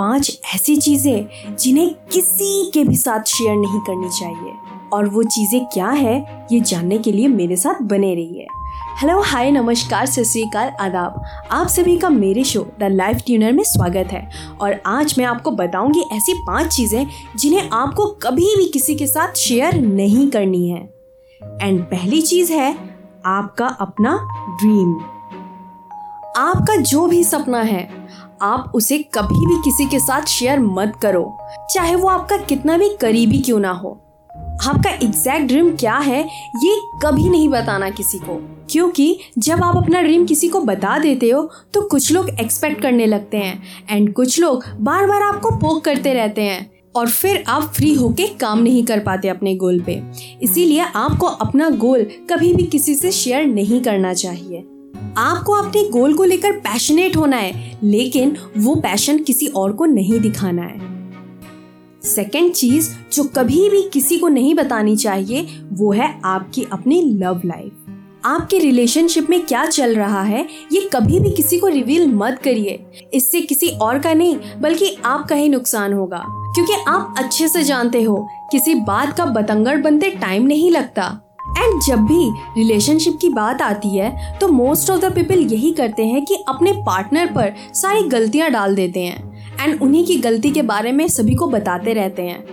पाँच ऐसी चीज़ें जिन्हें किसी के भी साथ शेयर नहीं करनी चाहिए। और वो चीज़ें क्या है, ये जानने के लिए मेरे साथ बने रहिए। हेलो हाय नमस्कार, सत श्रीकाल आदाब। आप सभी का मेरे शो द लाइफ ट्यूनर में स्वागत है। और आज मैं आपको बताऊँगी ऐसी पाँच चीज़ें जिन्हें आपको कभी भी किसी के साथ शेयर नहीं करनी है। एंड पहली चीज़ है आपका अपना ड्रीम आपका जो भी सपना है आप उसे कभी भी किसी के साथ शेयर मत करो। चाहे वो आपका कितना भी करीबी क्यों ना हो। आपका एग्जैक्ट ड्रीम क्या है, ये कभी नहीं बताना किसी को। क्योंकि जब आप अपना ड्रीम किसी को बता देते हो तो कुछ लोग एक्सपेक्ट करने लगते हैं। एंड कुछ लोग बार बार आपको पोक करते रहते हैं। और फिर आप फ्री होके काम नहीं कर पाते अपने गोल पे। इसीलिए आपको अपना गोल कभी भी किसी से शेयर नहीं करना चाहिए। आपको अपने गोल को लेकर पैशनेट होना है, लेकिन वो पैशन किसी और को नहीं दिखाना है। सेकेंड चीज़ जो कभी भी किसी को नहीं बतानी चाहिए, वो है आपकी अपनी लव लाइफ आपके रिलेशनशिप में क्या चल रहा है, ये कभी भी किसी को रिवील मत करिए। इससे किसी और का नहीं, बल्कि आपका ही नुकसान होगा। क्योंकि आप अच्छे से जानते हो, किसी बात का बतंगड़ बनते टाइम नहीं लगता। एंड जब भी रिलेशनशिप की बात आती है तो मोस्ट ऑफ़ द पीपल यही करते हैं कि अपने पार्टनर पर सारी गलतियाँ डाल देते हैं। एंड उन्हीं की गलती के बारे में सभी को बताते रहते हैं।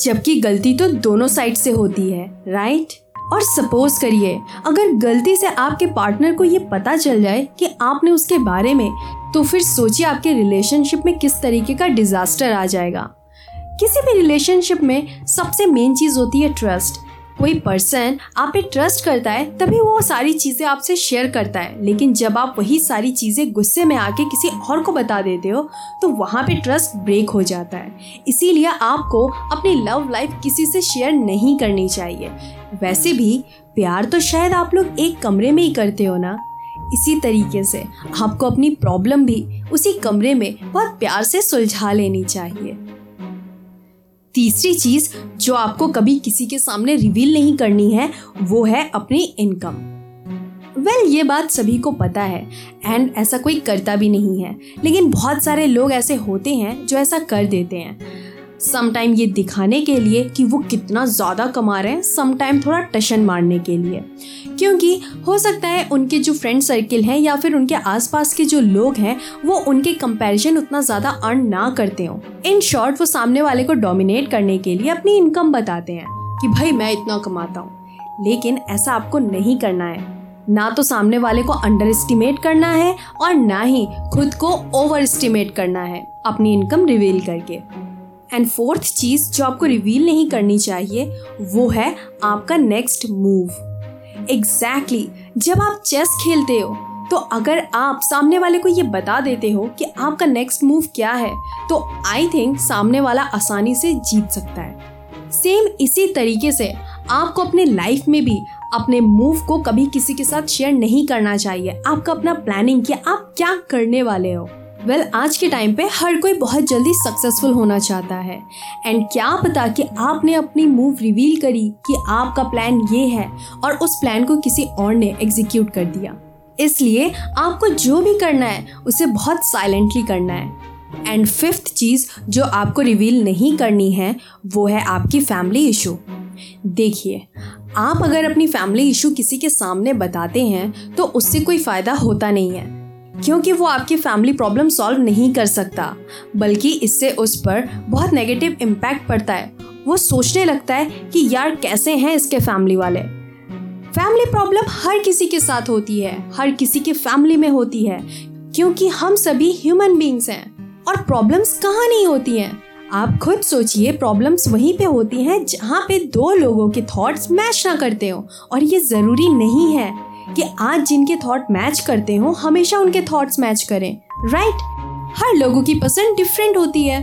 जबकि गलती तो दोनों साइड से होती है राइट और सपोज़ करिए, अगर गलती से आपके पार्टनर को ये पता चल जाए कि आपने उसके बारे में तो फिर सोचिए आपके रिलेशनशिप में किस तरीके का डिजास्टर आ जाएगा। किसी भी रिलेशनशिप में सबसे मेन चीज़ होती है ट्रस्ट कोई पर्सन आप पे ट्रस्ट करता है, तभी वो सारी चीज़ें आपसे शेयर करता है। लेकिन जब आप वही सारी चीज़ें गुस्से में आके किसी और को बता देते हो तो वहाँ पे ट्रस्ट ब्रेक हो जाता है। इसीलिए आपको अपनी लव लाइफ किसी से शेयर नहीं करनी चाहिए। वैसे भी, प्यार तो शायद आप लोग एक कमरे में ही करते हो ना? इसी तरीके से आपको अपनी प्रॉब्लम भी उसी कमरे में बहुत प्यार से सुलझा लेनी चाहिए। तीसरी चीज़ जो आपको कभी किसी के सामने रिवील नहीं करनी है वो है अपनी इनकम वेल well, ये बात सभी को पता है एंड ऐसा कोई करता भी नहीं है लेकिन बहुत सारे लोग ऐसे होते हैं जो ऐसा कर देते हैं। समटाइम ये दिखाने के लिए कि वो कितना ज़्यादा कमा रहे हैं समटाइम थोड़ा टशन मारने के लिए। क्योंकि हो सकता है उनके जो फ्रेंड सर्किल हैं या फिर उनके आसपास के जो लोग हैं, वो उनके कंपैरिजन उतना ज़्यादा अर्न ना करते हो। इन शॉर्ट वो सामने वाले को डोमिनेट करने के लिए अपनी इनकम बताते हैं कि भाई मैं इतना कमाता हूँ। लेकिन ऐसा आपको नहीं करना है। ना तो सामने वाले को अंडर एस्टिमेट करना है और ना ही खुद को ओवर एस्टिमेट करना है अपनी इनकम रिवील करके। एंड फोर्थ चीज़ जो आपको रिवील नहीं करनी चाहिए, वो है आपका नेक्स्ट मूव एग्जैक्टली जब आप चेस खेलते हो तो अगर आप सामने वाले को ये बता देते हो कि आपका नेक्स्ट मूव क्या है तो आई थिंक सामने वाला आसानी से जीत सकता है. सेम इसी तरीके से आपको अपने लाइफ में भी अपने मूव को कभी किसी के साथ शेयर नहीं करना चाहिए. आपका अपना प्लानिंग कि आप क्या करने वाले हो. वेल well, आज के टाइम पे हर कोई बहुत जल्दी सक्सेसफुल होना चाहता है। एंड क्या पता कि आपने अपनी मूव रिवील करी कि आपका प्लान ये है और उस प्लान को किसी और ने एग्जीक्यूट कर दिया। इसलिए आपको जो भी करना है उसे बहुत साइलेंटली करना है। एंड फिफ्थ चीज़ जो आपको रिवील नहीं करनी है वो है आपकी फैमिली इशू देखिए आप अगर अपनी फैमिली इशू किसी के सामने बताते हैं तो उससे कोई फ़ायदा होता नहीं है। क्योंकि वो आपकी फैमिली प्रॉब्लम सॉल्व नहीं कर सकता, बल्कि इससे उस पर बहुत नेगेटिव इम्पैक्ट पड़ता है। वो सोचने लगता है कि यार कैसे हैं इसके फैमिली वाले? फैमिली प्रॉब्लम हर किसी के साथ होती है, हर किसी के फैमिली में होती है, क्योंकि हम सभी ह्यूमन बींग्स हैं और प्रॉब्लम्स कहाँ नहीं होती हैं? आप खुद सोचिए प्रॉब्लम्स वहीं पे होती हैं जहाँ पे दो लोगों के थॉट्स मैच ना करते हो, और ये ज़रूरी नहीं है। कि आज जिनके थॉट मैच करते हो, हमेशा उनके थॉट्स मैच करें राइट right? हर लोगों की पसंद डिफरेंट होती है।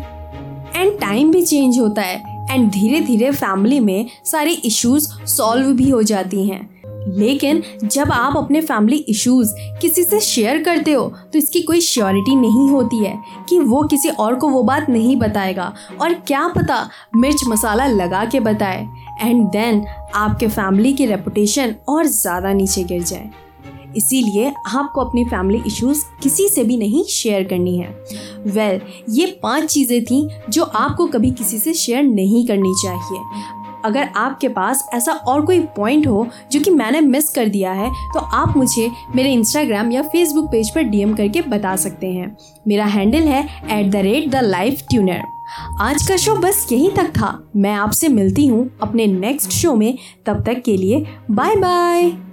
एंड टाइम भी चेंज होता है। एंड धीरे धीरे फैमिली में सारे इश्यूज़ सॉल्व भी हो जाती हैं। लेकिन जब आप अपने फैमिली इश्यूज़ किसी से शेयर करते हो तो इसकी कोई श्योरिटी नहीं होती है कि वो किसी और को वो बात नहीं बताएगा। और क्या पता मिर्च मसाला लगा के बताए एंड देन आपके फैमिली की रेपुटेशन और ज़्यादा नीचे गिर जाए। इसीलिए आपको अपनी फैमिली इश्यूज़ किसी से भी नहीं शेयर करनी है। वेल well, ये पाँच चीज़ें थी जो आपको कभी किसी से शेयर नहीं करनी चाहिए। अगर आपके पास ऐसा और कोई पॉइंट हो जो कि मैंने मिस कर दिया है तो आप मुझे मेरे इंस्टाग्राम या फेसबुक पेज पर डीएम करके बता सकते हैं। मेरा हैंडल है at the rate the life tuner आज का शो बस यहीं तक था। मैं आपसे मिलती हूँ अपने नेक्स्ट शो में। तब तक के लिए बाय बाय